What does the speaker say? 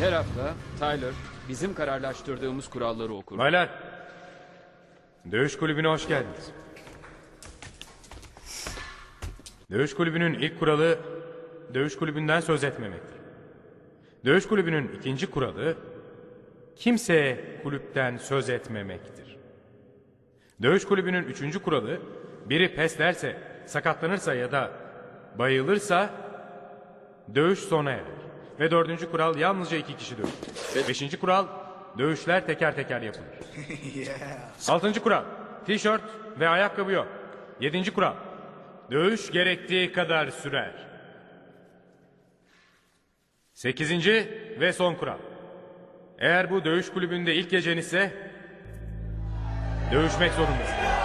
Her hafta Tyler bizim kararlaştırdığımız kuralları okur. Baylar, dövüş kulübüne hoş geldiniz. Dövüş kulübünün ilk kuralı, dövüş kulübünden söz etmemektir. Dövüş kulübünün ikinci kuralı, kimseye kulüpten söz etmemektir. Dövüş kulübünün üçüncü kuralı, biri pes derse, sakatlanırsa ya da bayılırsa, dövüş sona erer. Ve dördüncü kural yalnızca iki kişi dövüşür. Beşinci kural, dövüşler teker teker yapılır. Altıncı kural, tişört ve ayakkabı yok. Yedinci kural, dövüş gerektiği kadar sürer. Sekizinci ve son kural. Eğer bu dövüş kulübünde ilk gecen ise dövüşmek zorundasın.